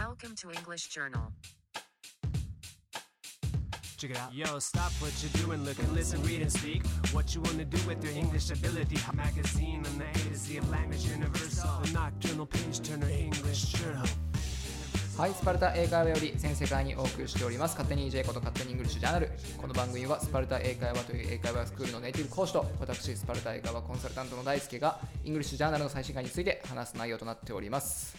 Welcome to English Journal. Check it out. Yo, stop what you're doing, look and listen, read and speak. What you wanna do with your English ability. A magazine on the A to Z of language universal. The nocturnal page turner English journal. はい、スパルタ英会話より全世界にお送りしております勝手に EJ こと勝手に English Journal この番組はスパルタ英会話という英会話スクールのネイティブ講師と私スパルタ英会話コンサルタントの大輔が English Journal の最新回について話す内容となっております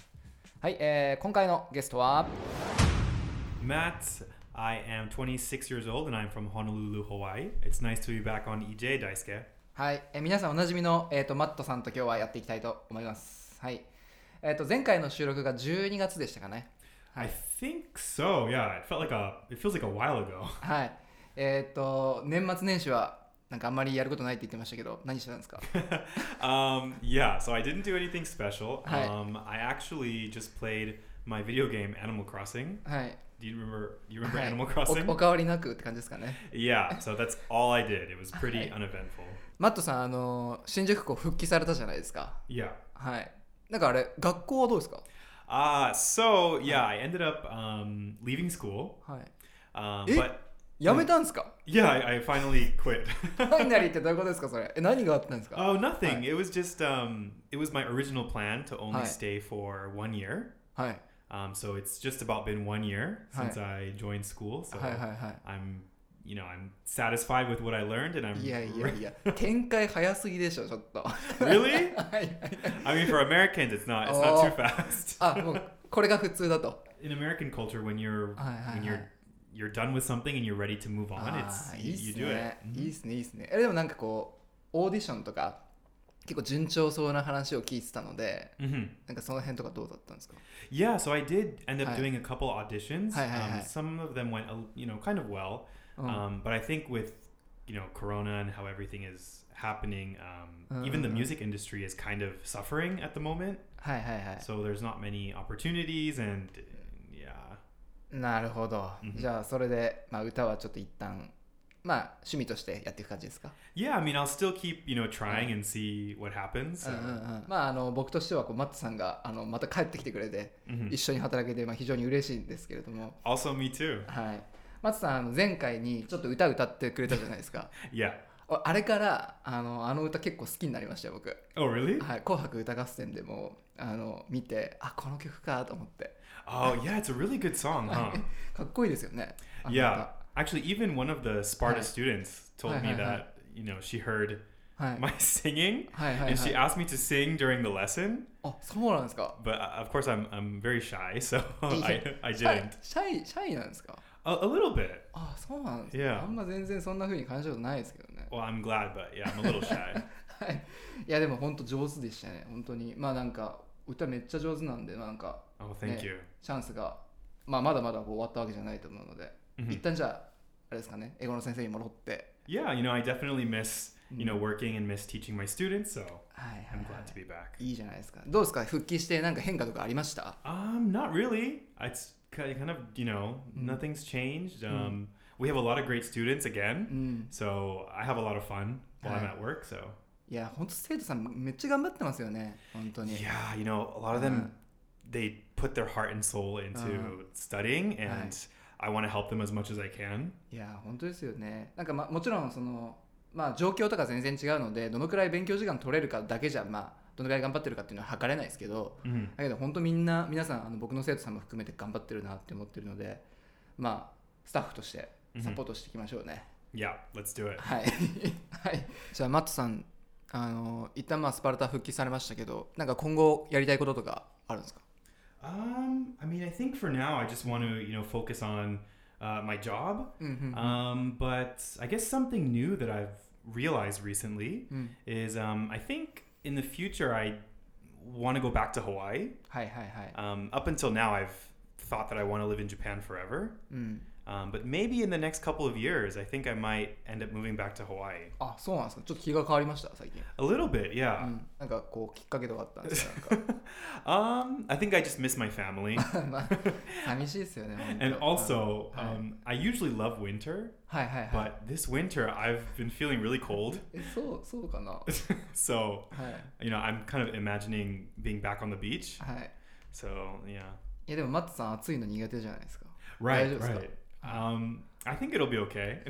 はい、えー、今回のゲストは Matt, I am 26 years old and I'm from Honolulu, Hawaii. It's nice to be back on EJ Daisuke. はい、えー皆さんおなじみの、えー、とマットさんと今日はやっていきたいと思いますはいえー、と前回の収録が12月でしたかね I think so. Yeah, it felt like a. It feels like a while ago. はいえっ、と年末年始はなんかあんまりやることないって言ってましたけど何してたんですか um, yeah, so I didn't do anything special. Hi. Um, I actually just played my video game Animal Crossing. はい、Do you remember? You remember はい Animal お Crossing? お変わりなくって感じですかね Yeah, so that's all I did. It was pretty uneventful. マットさんあの新宿港復帰されたじゃないですか Yeah. はいなんかあれ学校はどうですか Uh, so yeah, I ended up um, leaving school. はい Um, Eh? but やめたんですか yeah, I, I finally quit. ファイナリーってどういうことですかそれえ何があったんですか Oh, nothing. Hi. It was just um, it was my original plan to only Hi. stay for one year. はい Um, so it's just about been one year Hi. since I joined school. So はいはいは I'm, you know, I'm satisfied with what I learned, and I'm いいやいやいや展開早すぎでしょちょっと really. はい I mean, for Americans, it's not. It's not too Oh. fast. あもうこれが普通だと In American culture, when you're Hi, hi, when you're hi. you're done with something and you're ready to move on, あ it's ー you, いいっ you す do ね it. いいっすねいいっすねえでもなんかこうオーディションとか結構順調そうな話を聞いてたので hmm なんかその辺とかどうだったんですか Yeah, so I did end up Hi. doing a couple auditions. Hi, hi, um, hi. Some of them went, a- you know, kind of well. うん Um, but I think with you know Corona and how everything is happening, um, Uh, even the uh, uh. music industry is kind of suffering at the moment. はいはいはい So there's not many opportunities, and uh, yeah, なるほど、うんじゃあそれで、まあ、歌はちょっと一旦まあ趣味としてやっていく感じですか、yeah. I mean, I'll still keep you know trying and see what happens. まああの僕としてはこうマットさんがあのまた帰ってきてくれて、Mhm. 一緒に働けて、まあ、非常に嬉しいんですけれども、Also, me too. はい、マットさんあの前回にちょっと歌歌ってくれたじゃないですか Yeah. ああれからあのあの歌結構好きになりましたよ僕、Oh, really? はい、紅白歌合戦でもあの見てあこの曲かと思って Oh, yeah. It's a really good song, huh? かっこいいですよねあの yeah. Actually, even one of the Sparta Hi. students told Hi, me hi, hi. that you know she heard 歌はい、 my singing はいはい and she はい asked me to sing during the lesson. あそうなんですか But uh, of course, I'm I'm very shy, so I, I シャイ didn't. シャイシャイなんですか A, a little bit. あそうなんですか、 Yeah. あんま全然そんな風に感じたことないですけどね Well, I'm glad, but yeah, I'm a little shy. はいいやでも本当上手でしたね本当にまあなんか歌めっちゃ上手なんでなんか Oh, you. チャンスがまあまだまだ終わったわけじゃないと思うので、Mhm. 一旦じゃああれですかね英語の先生に戻って Yeah, you know, I definitely miss you know working and miss teaching my students, so I'm は glad to be back. い、いいじゃないですかどうですか復帰してなんか変化とかありました Um, not really. It's ki- kind of you know Mm. nothing's changed. Um, we have a lot of great students う again, ん so I have a lot of fun while I'm at work. So いや本当生徒さんめっちゃ頑張ってますよね本当に yeah, you know, a lot of them they put their heart and soul into Uh-huh. studying, and I want to help them as much as I can. いや本当ですよねなんか、ま、もちろんそのまあ状況とか全然違うのでどのくらい勉強時間取れるかだけじゃまあどのくらい頑張ってるかっていうのは測れないですけど Mhm. だけど本当みんな皆さんあの僕の生徒さんも含めて頑張ってるなって思ってるのでまあスタッフとしてサポートしていきましょうね、Yeah, let's do it. はい、はい、じゃあマットさんあの一旦まあスパルタ復帰されましたけどなんか今後やりたいこととかあるんですか？Um, I mean, I think for now, I just want to you know focus on uh, my job. Mm-hmm. Um, but I guess something new that I've realized recently mm. is um, I think in the future I want to go back to Hawaii. Hi, hi, hi. Um, up until now, I've thought that I want to live in Japan forever. Mm. Um, but maybe in the next couple of years, I think I might end up moving back to Hawaii. あそうなんですかちょっと気が変わりました最近、 A little bit, う yeah. ん、なんかこうきっかけとかあったんですかなんか Um, I think I just miss my family. まあ寂しいですよね本当 and also, はい um, I usually love winter, はいはいはい but this winter I've been feeling really cold. えそうそうかなは so, い you know, I'm kind of imagining being back on the beach. はい So, yeah. い いやでもマットさん暑いの苦手じゃないですか Right, 大丈夫ですか right. Um, I think it'll be okay.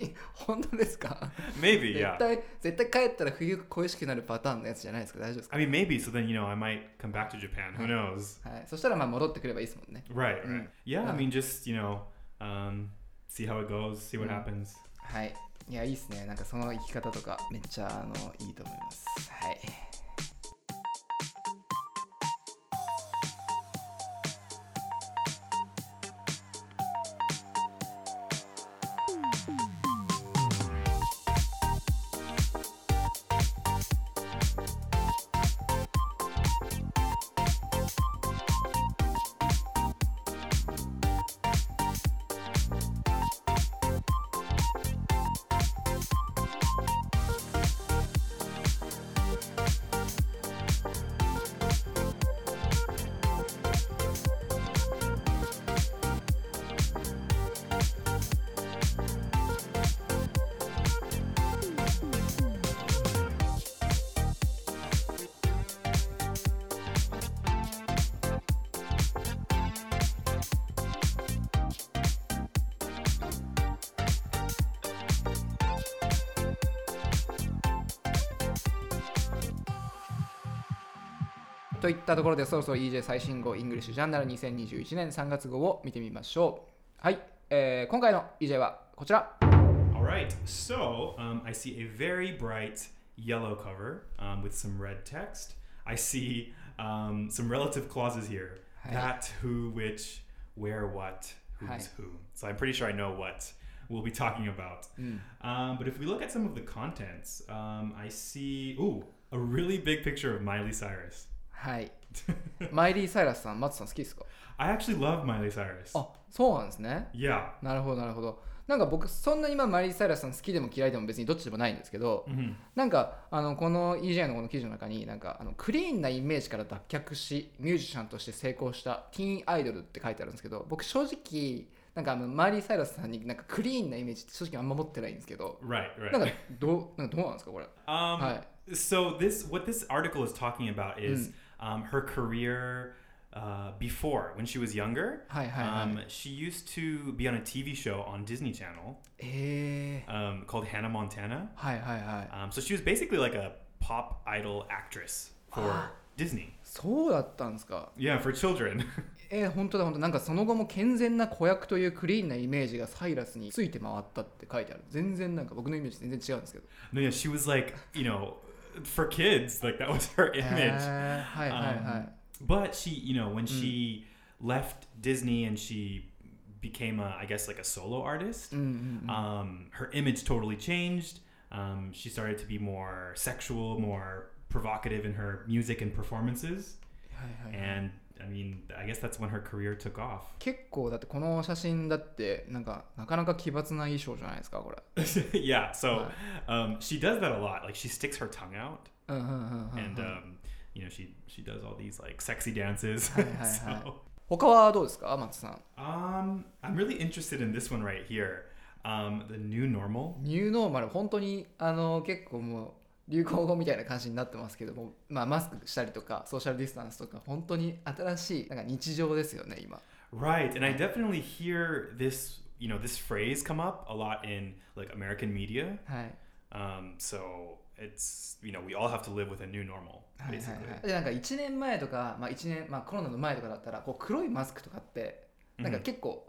いや本当ですか maybe, 絶 yeah. 対絶対帰ったら冬恋しくなるパターンのやつじゃないですか大丈夫ですか I mean, maybe. So then, you know, I might come back to Japan. Who knows? はい、そしたらまあ戻ってくればいいですもんね Right, right. Mm. Yeah, I mean, just, you know, um, see how it goes, see what Mm. happens. はいいやいいっすねなんかその生き方とかめっちゃあのいいと思いますはいといったところでそろそろ EJ 最新号イングリッシュジャーナル2021年3月号を見てみましょうはい、えー今回の EJ はこちら All right, so um, I see a very bright yellow cover um, with some red text. I see um, some relative clauses here Hi. that, who, which, where, what, who's Hi. who. So I'm pretty sure I know what we'll be talking about. うん、Um, but if we look at some of the contents, um, I see, ooh, a really big picture of Miley Cyrus. はいマイリー・サイラスさんマットさん好きですか？I actually love Miley Cyrus. あそうなんですね Yeah. なるほどなるほどなんか僕そんなに今マイリー・サイラスさん好きでも嫌いでも別にどっちでもないんですけど hmm なんかあのこの EJ のこの記事の中になんかあのクリーンなイメージから脱却しミュージシャンとして成功したティーンアイドルって書いてあるんですけど僕正直なんかあのマイリー・サイラスさんになんかクリーンなイメージって正直あんま持ってないんですけど Right, right. なんかどうなんかどうなんですかこれ？Um, Hi. So this, what this article is talking about is um, her career uh, before, when she was younger. はいはいはい、 Um, she used to be on a TV show on Disney Channel えー、 um, called Hannah Montana. はいはいはい Um, so she was basically like a pop idol actress for Disney. そうだったんですか Yeah, for children. えー、本当だ本当だなんかその後も健全な子役というクリーンなイメージがサイラスについて回ったって書いてある全然なんか僕のイメージ全然違うんですけど no, yeah, she was like, you know, for kids. Like that was her image. Uh, hi, um, hi, hi. But she, you know, when mm. she left Disney and she became a, I guess, like a solo artist, mm-hmm. um, her image totally changed. Um, she started to be more sexual, more provocative in her music and performances. Hi, hi, and I mean, I guess that's when her career took off. 結構だってこの写真だってなんかなかなか奇抜な衣装じゃないですかこれ yeah, so Right. um, she does that a lot. Like she sticks her tongue out, うんうんうんうんうん and um, you know, she she does all these like sexy dances. Hi, hi, hi. so, 他はどうですか松さん um, I'm really interested in this one right here. Um, the new normal. ニューノーマル本当にあの結構もう 流行語みたいな感じになってますけども、まあ、マスクしたりとかソーシャルディスタンスとか本当に新しいなんか日常ですよね今 Right, and I definitely hear this, you know, this phrase come up a lot in like American media. はい Um, so it's you know we all have to live with a new normal はいはい basically. はい、でなんか1年前とか、まあ、1年、まあ、コロナの前とかだったらこう黒いマスクとかってなんか Mhm. 結構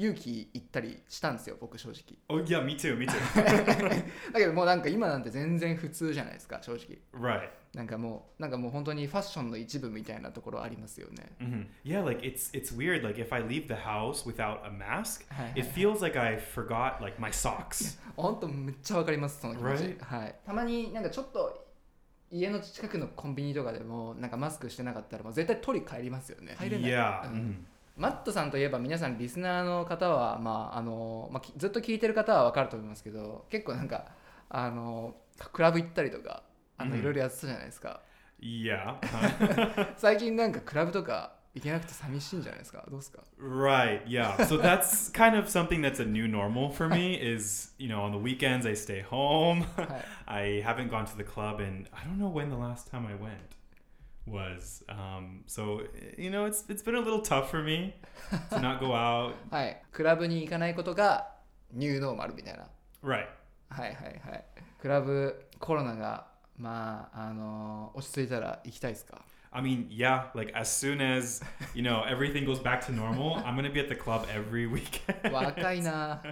勇気いったりしたんですよ僕正直 Oh yeah, me too, me too. だけどもうなんか今なんて全然普通じゃないですか正直 right. なんかもうなんかもう本当にファッションの一部みたいなところありますよね hmm Yeah, like it's it's weird. Like if I leave the house without a mask, it feels like I forgot like my socks. 本当めっちゃわかりますその気持ち、Right? はい、たまになんかちょっと家の近くのコンビニとかでもなんかマスクしてなかったらもう絶対取り帰りますよね入れない Yeah. うん mhm. マットさんといえば皆さんリスナーの方は、まああのまあ、きずっと聞いてる方は分かると思いますけど結構なんかあのクラブ行ったりとかあのうんいろいろやってたじゃないですか、Yeah. uh-huh. 最近なんかクラブとか行けなくて寂しいんじゃないですかどうですか right. Yeah. So that's kind of something that's a new normal for me. Is you know on the weekends I stay home. はい I haven't gone to the club and I don't know when the last time I went. Was um, so you know it's it's been a little tough for me to not go out はいクラブに行かないことがニューノーマルみたいな right はいはいはいクラブコロナがまああの落ち着いたら行きたいですか I mean yeah like as soon as you know everything goes back to normal I'm gonna be at the club every weekend 若いな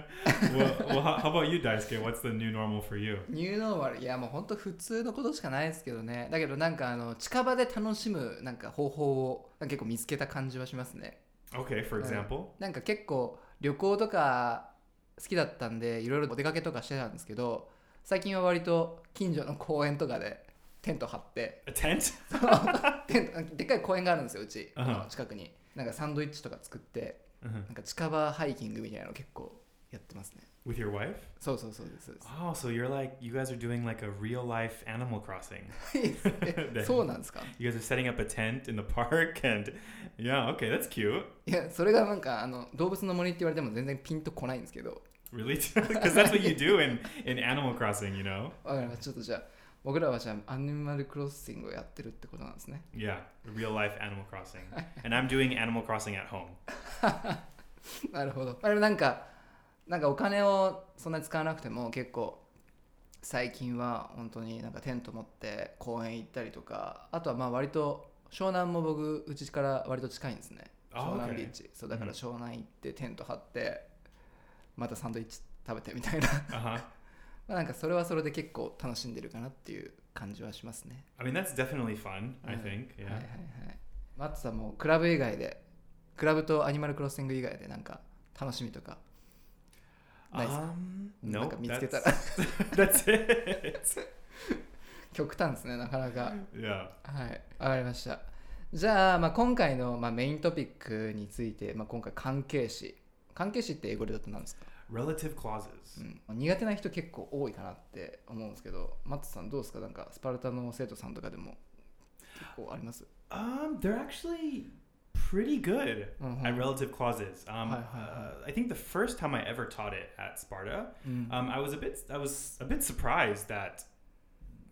well, well how, how about you Daisuke what's the new normal for you ニューノーマルいやもうほんと普通のことしかないですけどねだけどなんかあの近場で楽しむなんか方法を結構見つけた感じはしますね okay for example なんか結構旅行とか好きだったんでいろいろお出かけとかしてたんですけど最近は割と近所の公園とかでテント張って、テントでっかい公園があるんですようち、うんあの近くになんかサンドイッチとか作って、Mhm. なんか近場ハイキングみたいなの結構やってますね with your wife そうそうそうです oh so you're like you guys are doing like a real life animal crossing えそうなんですか you guys are setting up a tent in the park and yeah okay that's cute いやそれがなんかあの動物の森って言われても全然ピンとこないんですけど really because that's what you do in in animal crossing you know ちょっとじゃあ僕らはじゃあアニマルクロッシングをやってるってことなんですね yeah real life animal crossing and i'm doing animal crossing at home なるほど。あれなんか、なんかお金をそんなに使わなくても結構最近は本当になんかテント持って公園行ったりとか、あとはまあ割と湘南も僕、うちから割と近いんですね。あ湘南ビーチ。そうだからうん湘南行ってテント張って、またサンドイッチ食べてみたいな。Uh-huh まあなんかそれはそれで結構楽しんでるかなっていう感じはしますね。i mean that's definitely fun i Yeah. think はいはいはい。マッツさんもクラブ以外で、クラブとアニマルクロッシング以外でなんか楽しみとかないですか？Um なんか見つけ that's, たら。that's it. 極端ですねなかなか。Yeah. はいわかりました。じゃあ,、まあ今回の、まあ、メイントピックについて、まあ、今回関係詞。関係詞って英語でだと何ですか、relative clauses うん、苦手な人結構多いかなって思うんですけどマッツさんどうですかなんかスパルタの生徒さんとかでも結構あります Um, they're actually pretty good Mhm. at relative clauses. Um, Hi, hi, uh, I think the first time I ever taught it at Sparta, うん、 um, I was a bit, I was a bit surprised that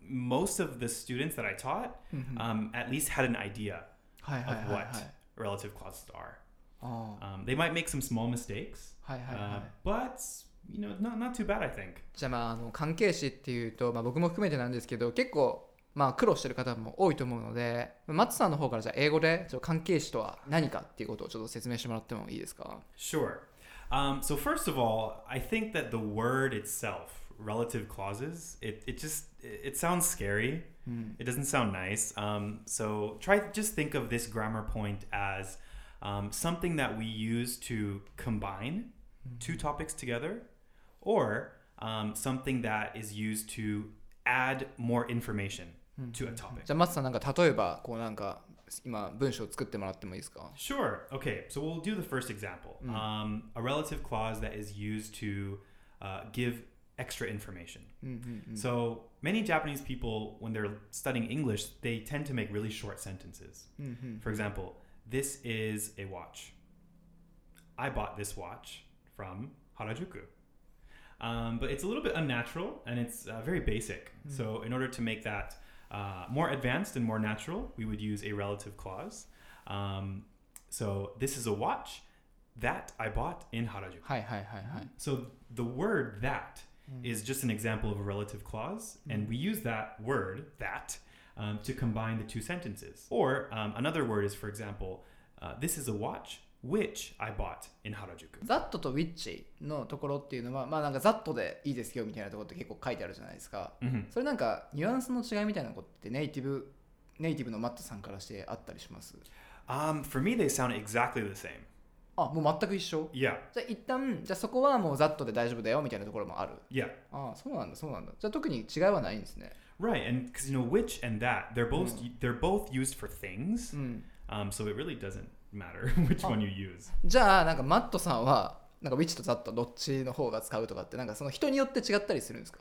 most of the students that I taught うんうん um, at least had an idea はいはいはい of はい what relative clauses are. Um, they might make some small mistakes, はいはいはい uh, but you know, not not too bad, I think. じゃあまああの関係詞っていうと、まあ、僕も含めてなんですけど結構まあ苦労してる方も多いと思うのでマッツさんの方からじゃあ英語でちょっと関係詞とは何かっていうことをちょっと説明してもらってもいいですか Sure. Um, so first of all, I think that the word itself, relative clauses, it, it just it sounds scary. It doesn't sound nice. Um, so try just think of this grammar point as um, something that we use to combine two topics together, or um, something that is used to add more information to a topic. じゃあマッツさんなんか例えばこうなんか今文章を作ってもらってもいいですか Sure. Okay. So we'll do the first example. Um, a relative clause that is used to uh, give extra information. So many Japanese people, when they're studying English, they tend to make really short sentences. For example, this is a watch. I bought this watch from Harajuku. Um, but it's a little bit unnatural and it's uh, very basic. Mm. So, in order to make that uh, more advanced and more natural, we would use a relative clause. Um, so, this is a watch that I bought in Harajuku. Hi, hi, hi, hi. So, the word that mm. is just an example of a relative clause, mm. and hmm. we use that word, that, um, to combine the two sentences. Or um, another word is, for example, uh, this is a watch which I bought in Harajuku. that と which のところっていうのはまあなんか that でいいですよみたいなところって結構書いてあるじゃないですか。Mhm. それなんかニュアンスの違いみたいなことってネイティブネイティブのマットさんからしてあったりします？Um, for me, they sound exactly the same. あもう全く一緒？Yeah, じゃあ一旦じゃあそこはもう that で大丈夫だよみたいなところもある？Yeah, ああそうなんだそうなんだじゃあ特に違いはないんですね right. And because you know, which and that, they're both they're both used for things. うん Um, so it really doesn't matter which one you use. じゃあなんかマットさんはなんか which と that どっちの方が使うとかってなんかその人によって違ったりするんですか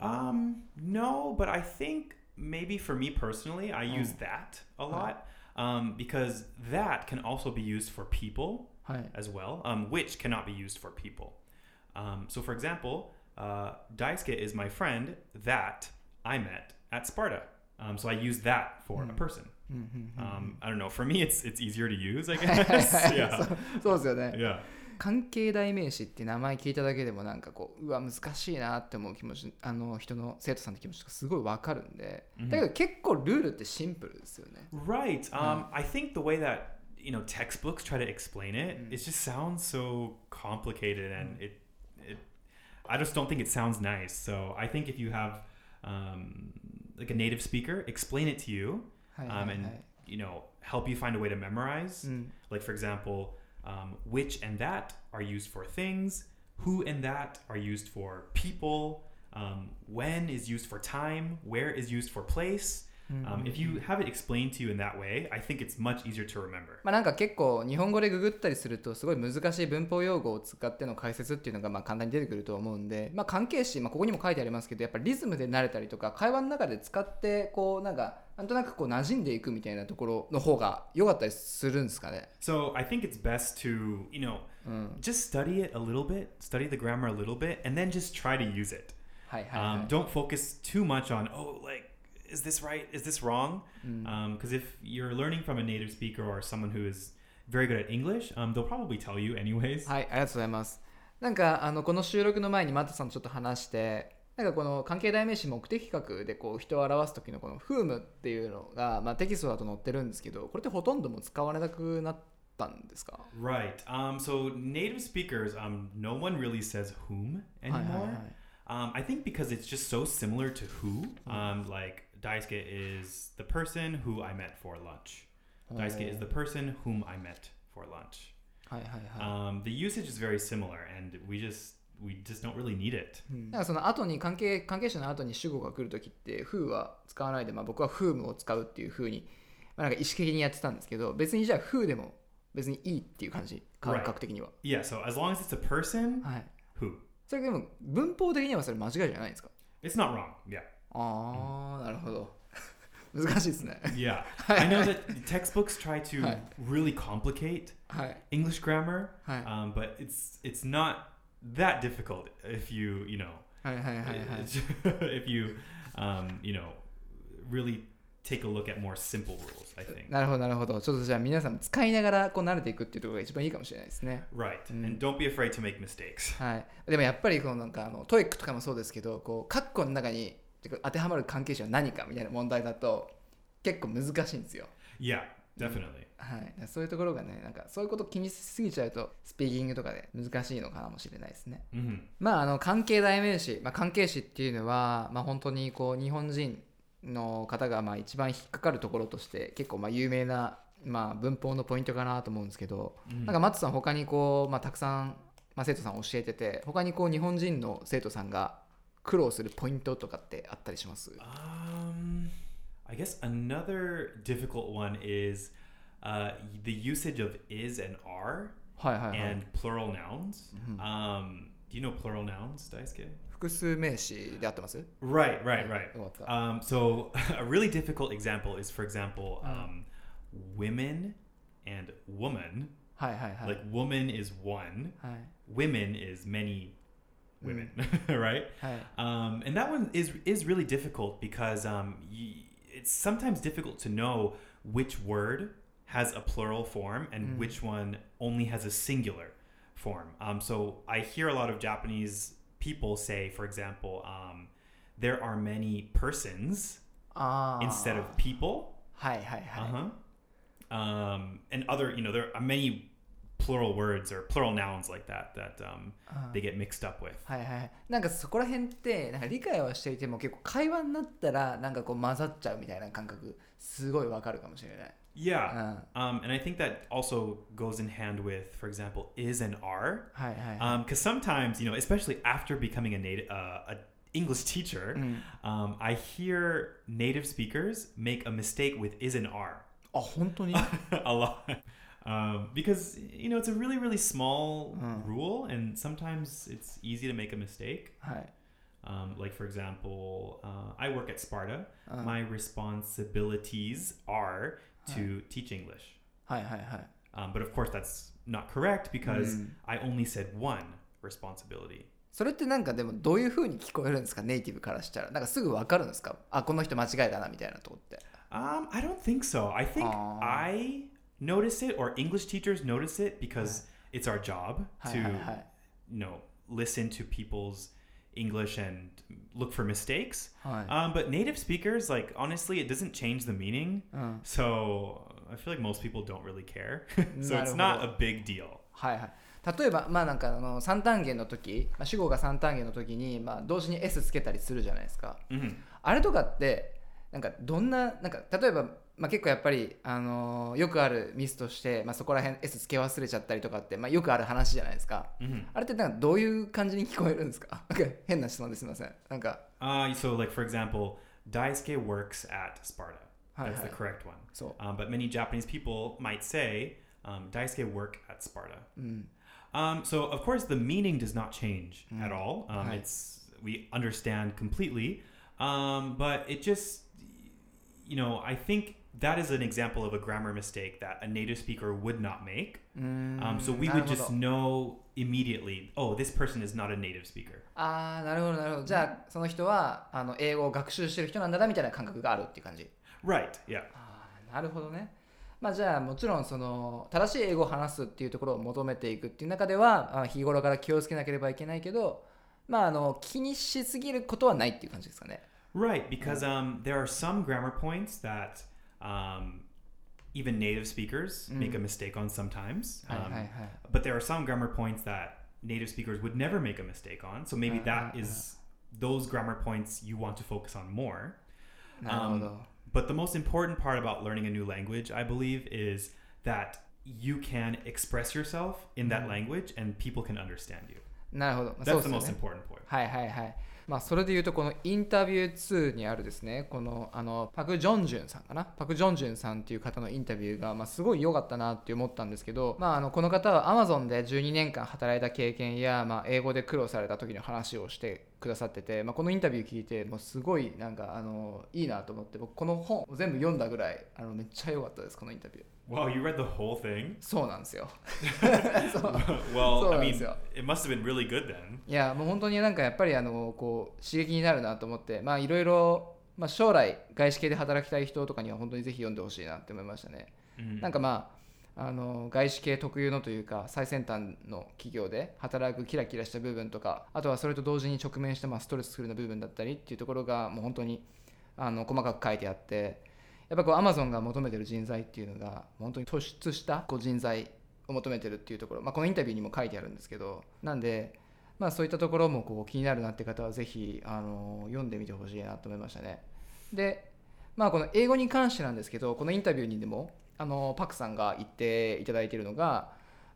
Um, no, but I think maybe for me personally, I use that a lot um, because that can also be used for people はい as well, um, which cannot be used for people. Um, so, for example, uh, Daisuke is my friend that I met at Sparta. Um, so I use that for a person. Um, I don't know. For me, it's it's easier to use, I guess. そ yeah. うそうですよね Yeah. 関係代名詞って名前聞いただけでもなんかこううわ難しいなって思う気持ちあの人の生徒さんの気持ちがすごいわかるんで、だけど結構ルールってシンプルですよね Right. Um, I think the way that you know textbooks try to explain it, it just sounds so complicated, and it, it, I just don't think it sounds nice. So I think if you have um, like a native speaker explain it to you hi, um, hi, and hi. you know help you find a way to memorize. Mm. Like for example, um, which and that are used for things. Who and that are used for people. Um, when is used for time. Where is used for place. Um, if you have it explained to you in that way, I think it's much easier to remember. まあなんか結構日本語でググったりするとすごい難しい文法用語を使っての解説っていうのがまあ簡単に出てくると思うんで、まあ、関係詞、まあ、ここにも書いてありますけどやっぱリズムで慣れたりとか会話の中で使ってこうなんかなんとなくこう馴染んでいくみたいなところの方が良かったりするんですかね So I think it's best to, you know, just study it a little bit, study the grammar a little bit, and then just try to use it. はいはいはい、Um, don't focus too much on, oh, like, is this right? Is this wrong? Because if you're learning from a native speaker or someone who is very good at English, um, they'll probably tell you anyways. はい、ありがとうございます。なんかあのこの収録の前にマットさんとちょっと話して、なんかこの関係代名詞目的格でこう人を表す時のこのフームっていうのが、まあ、テキストだと載ってるんですけど、これってほとんどもう使われなくなったんですか Right. Um, so native speakers, um, no one really says whom anymore. Um, I think because it's just so similar to who. Um, like Daisuke is the person who I met for lunch. Daisuke is the oh. person whom I met for lunch. Hi, um, the usage is very similar, and we just we just don't really need it. Hmm. だからその後に関係関係者の後に主語が来るときって who は使わないで、まあ僕は whom を使うっていうふうに、まあなんか意識的にやってたんですけど、別にじゃあ who Yeah, so as long as it's a person, はい。who. それでも文法的にはそれ間違いじゃないですか It's not wrong. Yeah. ああ、なるほど。難しいですね。Yeah. I know that textbooks try to really complicate はい。English grammar, Hi. um, but it's it's not that difficult if you you know はいはいはいはい。if you um, you know really take a look at more simple rules. I think なるほどなるほど。ちょっとじゃあ皆さん使いながらこう慣れていくっていうところが一番いいかもしれないですね。right, and don't be afraid to make mistakes. はい。でもやっぱりこのなんかあの TOEIC とかもそうですけど、こう括弧の中に当てはまる関係詞は何かみたいな問題だと結構難しいんですよ。Yeah, definitely. はい。そういうところがね、なんかそういうこと気にしすぎちゃうとスピーキングとかで難しいのかもしれないですね。hmm まあ、あの関係代名詞、まあ、関係詞っていうのは、まあ、本当にこう日本人の方がまあ一番引っかかるところとして結構まあ有名なまあ文法のポイントかなと思うんですけど、なんかマッツさん他にこう、まあ、たくさん、まあ、生徒さん教えてて他にこう日本人の生徒さんが苦労するポイントとかってあったりします Um, I guess another difficult one is uh, the usage of is and are はいはいはい。 and plural nouns. Um, do you know plural nouns, Daisuke? 複数名詞で合ってます Right, right, right. よかった。 Um, so a really difficult example is, for example, um, women and woman. はいはいはい。 Like woman is one, はい。 women is many women, mm. right? Um, and that one is is really difficult because um, y- it's sometimes difficult to know which word has a plural form and mm. which one only has a singular form. Um, so I hear a lot of Japanese people say, for example, um, there are many persons ah. instead of people. Hi, hi, hi. Uh-huh. Um, and other, you know, there are many plural words or plural nouns like that that um, they get mixed up with. はいはいはい、なんかそこら辺ってなんか理解はしていても結構会話になったらなんかこう混ざっちゃうみたいな感覚すごいわかるかもしれない。 Yeah. Um, and I think that also goes in hand with, for example, is and are. はいはいはい。 Because sometimes, you know, especially after becoming a native, uh, a English teacher, um, I hear native speakers make a mistake with is and are あ本当に a lot. Um, because you know it's a really really small rule and sometimes it's easy to make a mistake はい。 um, like for example uh, i work at sparta my responsibilities are to teach english はいはいはい。 um, but of course that's not correct because i only said one responsibility それってなんかでもどういう風に聞こえるんですかネイティブからしたら。なんかすぐわかるんですかあこの人間違いだなみたいなとこって。 Um, I don't think so. I think Aw. I notice it, or English teachers notice it because it's our job はい to, はいはい。 you know, listen to people's English and look for mistakes. はい Um, but native speakers, like honestly, it doesn't change the meaning. うん、 So I feel like most people don't really care. so なる it's ほど。 not a big deal. はいはい。例えば、まあなんかあの三単元の時、まあ、主語が三単元の時に、まあ、同時に S つけたりするじゃないですか。 hmm あれとかって、なんかどんな、なんか例えば、 まあ、結構やっぱり、あのーよくあるミスとして、まあ、そこら辺 S つけ忘れちゃったりとかって、まあ、よくある話じゃないですか。hmm あれってなんかどういう感じに聞こえるんですか変な質問ですみません。なんか、Uh, so, like for example, Daisuke works at Sparta. That's the correct one. そう。Um, but many Japanese people might say um, Daisuke work at Sparta. うん。Um, so of course the meaning does not change Mm. at all. Um, Right. It's we understand completely, um, but it just you know I think that is an example of a grammar mistake that a native speaker would not make. うーん Um, so we would ほ just ど know immediately. Oh, this person is not a native speaker. ああ、なるほど、なるほど。じゃあ、その人はあの英語を学習してる人なんだなみたいな感覚があるっていう感じ。Right. Yeah. ああ、なるほどね。まあ、じゃあもちろんその正しい英語を話すっていうところを求めていくっていう中ではあ日頃から気をつけなければいけないけど、まあ、あの気にしすぎることはないっていう感じですかね。Right, because um, there are some grammar points that um, even native speakers make a mistake on sometimes. はいはい Um, はい。 but there are some grammar points that native speakers would never make a mistake on. So maybe Uh, that is those grammar points you want to focus on more. なるほど。 Um, but the most important part about learning a new language, I believe, is that you can express yourself in that language and people can understand you. なるほど。まあそう That's です the よ most ね。 important point. はいはいはい。まあ、それで言うとこのインタビュー2にあるですね。このあのパク・ジョンジュンさんかな。パク・ジョンジュンさんっていう方のインタビューが、ま、すごい良かったなって思ったんですけど、まあ、あのこの方は Amazon で12年間働いた経験や、まあ、英語で苦労された時の話をしてくださってて、まあ、このインタビュー聞いてもうすごいなんかあのいいなと思って僕この本を全部読んだぐらいあのめっちゃ良かったですこのインタビュー。Wow, you read the whole thing? そうなんですよ そう well, So I nice, mean, yeah. it must have been really good then. いやもう本当になんかやっぱりあのこう刺激になるなと思ってまあいろいろまあ将来外資系で働きたい人とかには本当にぜひ読んでほしいなって思いましたね。Mhm. なんかまああの外資系特有のというか最先端の企業で働くキラキラした部分とかあとはそれと同時に直面したまあストレスフルな部分だったりっていうところがもう本当にあの細かく書いてあってやっぱこうアマゾンが求めてる人材っていうのが本当に突出したこう人材を求めてるっていうところ、まあ、このインタビューにも書いてあるんですけどなんでまあそういったところもこう気になるなって方はぜひあの読んでみてほしいなと思いましたね。でまあこの英語に関してなんですけどこのインタビューにでもあのパクさんが言っていただいているのが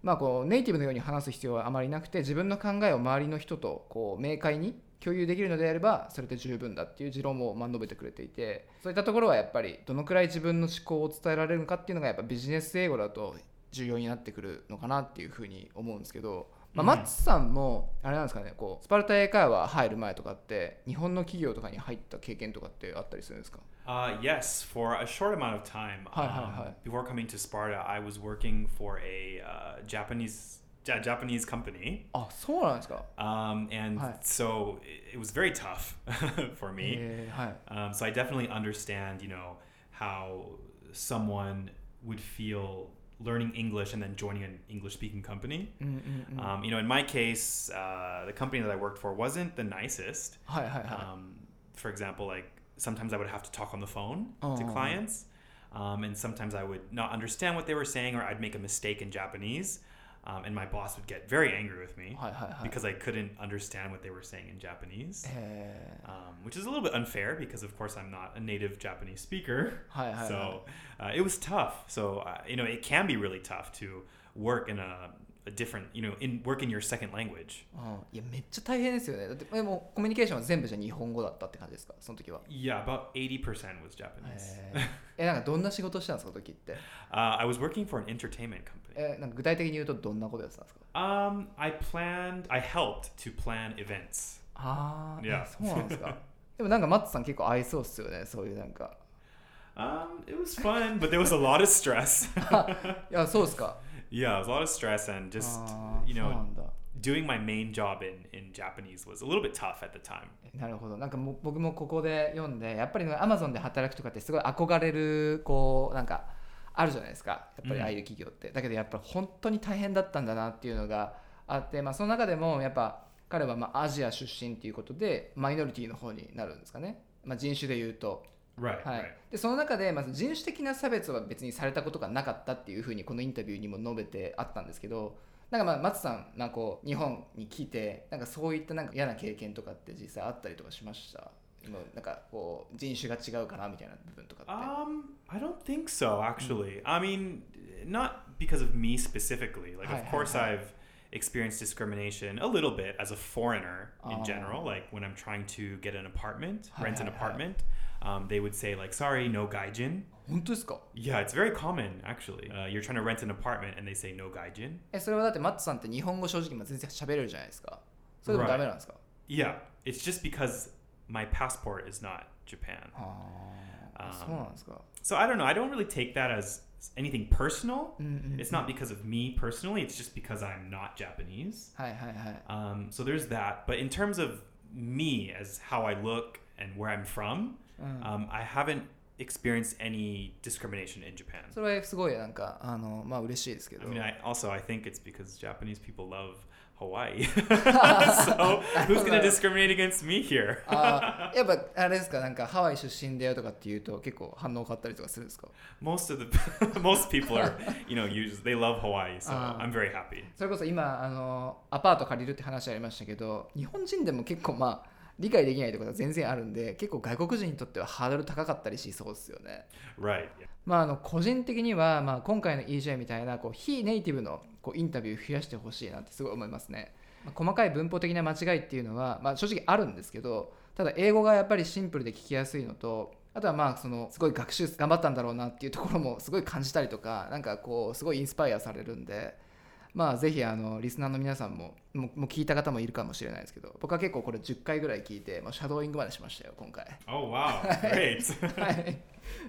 まあこうネイティブのように話す必要はあまりなくて自分の考えを周りの人とこう明快に共有できるのであればそれで十分だっていう持論をまあ述べてくれていてそういったところはやっぱりどのくらい自分の思考を伝えられるのかっていうのがやっぱビジネス英語だと重要になってくるのかなっていうふうに思うんですけど、まあ、うんマッツさんもあれなんですかねこうスパルタ英会話入る前とかって日本の企業とかに入った経験とかってあったりするんですか？Uh, yes, for a short amount of time. Um. Before coming to Sparta, I was working for a uh, Japanese ja- Japanese company, あそうなんですか um, and Hi. so it, it was very tough for me. えーはい Um, so I definitely understand, you know, how someone would feel learning English and then joining an English-speaking company. うんうんうん Um, you know, in my case, uh, the company that I worked for wasn't the nicest. はいはいはい Um, for example, like sometimes I would have to talk on the phone Oh. to clients, um, and sometimes I would not understand what they were saying, or I'd make a mistake in Japanese, um, and my boss would get very angry with me hi, because I couldn't understand what they were saying in Japanese, um, which is a little bit unfair because, of course, I'm not a native Japanese speaker. so uh, it was tough. So uh, you know, it can be really tough to work in a, a different, you know, in work in your second language. Oh, yeah, about 80% was Japanese. えー、えなんかどんな仕事したんですか時って？Uh, I was working for an entertainment company. えなんか具体的に言うとどんなことやってたんですか Um, I planned, I helped to plan events. ああ、いやそうなんですかでもなんかマッツさん結構合いそうっすよねそういうなんか Um, it was fun, but there was a lot of stress. いやそうですか yeah, it was a lot of stress and just, あー you そうな know, んだ doing my main job in in Japanese was a little bit tough at the time. なるほどなんかもう僕もここで読んでやっぱりアマゾンで働くとかってすごい憧れるこうなんかあるじゃないですか。やっぱりああいう企業って、だけどやっぱり本当に大変だったんだなっていうのがあって、まあ、その中でもやっぱ彼はまあアジア出身っていうことでマイノリティの方になるんですかね、まあ、人種で言うと。Right, はい.でその中でまず人種的な差別は別にされたことがなかったっていうふうにこのインタビューにも述べてあったんですけどなんかまあ松さんなんかこう日本に来てなんかそういったなんか嫌な経験とかって実際あったりとかしました？今なんかこう人種が違うかなみたいな部分とかって、Um, I don't think so, actually. I mean, not because of me specifically. Like, of course. I've experienced discrimination a little bit as a foreigner in Oh. general. Like when I'm trying to get an apartment, rent an apartment, um, they would say like, "Sorry, no gaijin." 本当ですか Yeah, it's very common actually. Uh, you're trying to rent an apartment and they say no gaijin. えそれはだってマッツさんって日本語正直まあ全然喋れるじゃないですかそれでもダメなんですか Yeah, it's just because my passport is not Japan. ああ Um, そうなんですか So I don't know. I don't really take that as anything personal. うんうんうん It's not because of me personally. It's just because I'm not Japanese. はいはいはい Um, so there's that. But in terms of me as how I look and where I'm from, うん um, I haven't experienced any discrimination in Japan. それはすごいなんかあのまあ嬉しいですけ I ど mean, I, also I think it's because Japanese people love Hawaii. so who's gonna discriminate against me here? あーやっぱあれですかなんかハワイ出身だよとかって言うと結構反応変わったりとかするんですか most of the most people are, you know, use they love Hawaii. So Ah. I'm very happy. それこそ今あのアパート借りるって話ありましたけど日本人でも結構まあ理解できないところが全然あるんで結構外国人にとってはハードル高かったりしそうですよね Right. まああの個人的には、まあ、今回の EJ みたいなこう非ネイティブのこうインタビュー増やしてほしいなってすごい思いますね、まあ細かい文法的な間違いっていうのは、まあ、正直あるんですけどただ英語がやっぱりシンプルで聞きやすいのとあとはまあそのすごい学習頑張ったんだろうなっていうところもすごい感じたりとかなんかこうすごいインスパイアされるんでまあぜひあのリスナーの皆さんももうもう聞いた方もいるかもしれないですけど僕は結構これ10回ぐらい聞いて、まあ、シャドーイングまでしましたよ今回。Oh wow, great. はい、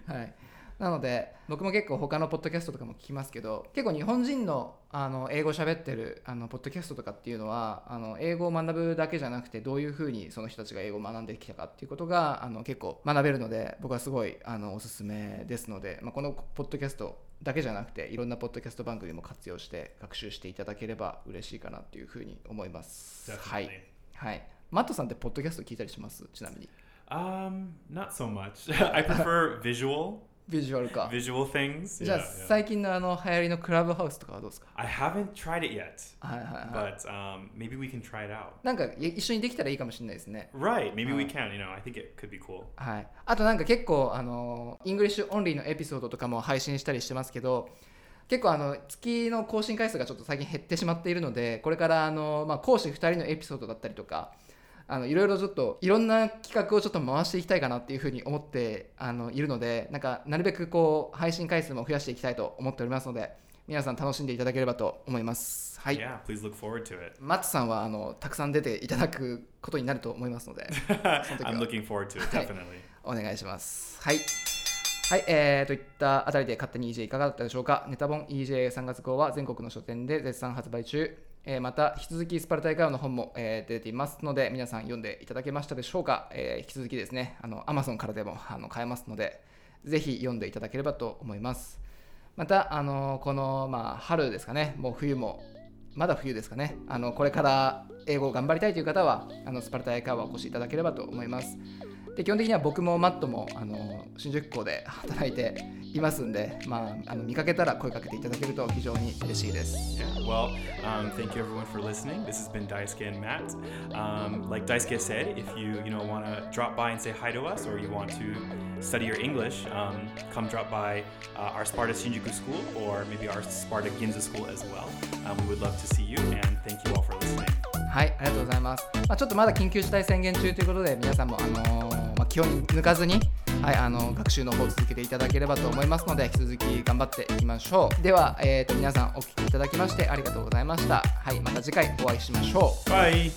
はい、なので僕も結構他のポッドキャストとかも聞きますけど結構日本人のあの英語喋ってるあのポッドキャストとかっていうのはあの英語を学ぶだけじゃなくてどういうふうにその人たちが英語を学んできたかっていうことがあの結構学べるので僕はすごいあのおすすめですので、まあ、このポッドキャストだけじゃなくていろんなポッドキャスト番組も活用して学習していただければ嬉しいかなっていうふうに思います。は.い、はい、マットさんってポッドキャスト聞いたりします？ちなみに Um, not so much. I prefer visual, ビジュアルか。visual things? じゃあ.最近のあの流行りのクラブハウスとかはどうですか？I haven't tried it yet, はいはいはい。but um, maybe we can try it out. なんかい一緒にできたらいいかもしれないですね。Right, maybe we Uh. can. You know, I think it could be cool. はい。あとなんか結構あの English only のエピソードとかも配信したりしてますけど、結構あの月の更新回数がちょっと最近減ってしまっているので、これからあのまあ講師2人のエピソードだったりとか。あのいろいろちょっといろんな企画をちょっと回していきたいかなっていうふうに思ってあのいるのでなんかなるべくこう配信回数も増やしていきたいと思っておりますので皆さん楽しんでいただければと思います。はい。Yeah, please look forward to it. マッツさんはあのたくさん出ていただくことになると思いますので I'm looking forward to it, definitely. お願いします。はい。はい、えー、といったあたりで勝手に EJ いかがだったでしょうか？ネタ本 EJ3 月号は全国の書店で絶賛発売中。えまた、引き続きスパルタイカーの本も、え出ていますので、皆さん読んでいただけましたでしょうか。え引き続きですね、あの Amazon からでもあの買えますので、ぜひ読んでいただければと思います。また、あのこの、まあ、春ですかね、もう冬もまだ冬ですかね。あのこれから英語を頑張りたいという方は、あのスパルタ英会話をお越しいただければと思います。で基本的には僕もマットもあの新宿校で働いていますんで、まあ、あの見かけたら声かけていただけると非常に嬉しいです。Yeah, well, um, thank you everyone for listening. This has been Daisuke and Matt. Um, like Daisuke said, if you you know want to drop by and say hi to us, or you want to study your English, um, come drop by uh, our Sparta Shinjuku School or maybe our Sparta Ginza School as well. Um, we would love to see you, and thank you. はい、ありがとうございます。まあ、ちょっとまだ緊急事態宣言中ということで、皆さんも、あのーまあ、気を抜かずに、はい、あの学習の方を続けていただければと思いますので、引き続き頑張っていきましょう。では、えー、と皆さんお聞きいただきましてありがとうございました。はい、また次回お会いしましょう。バイ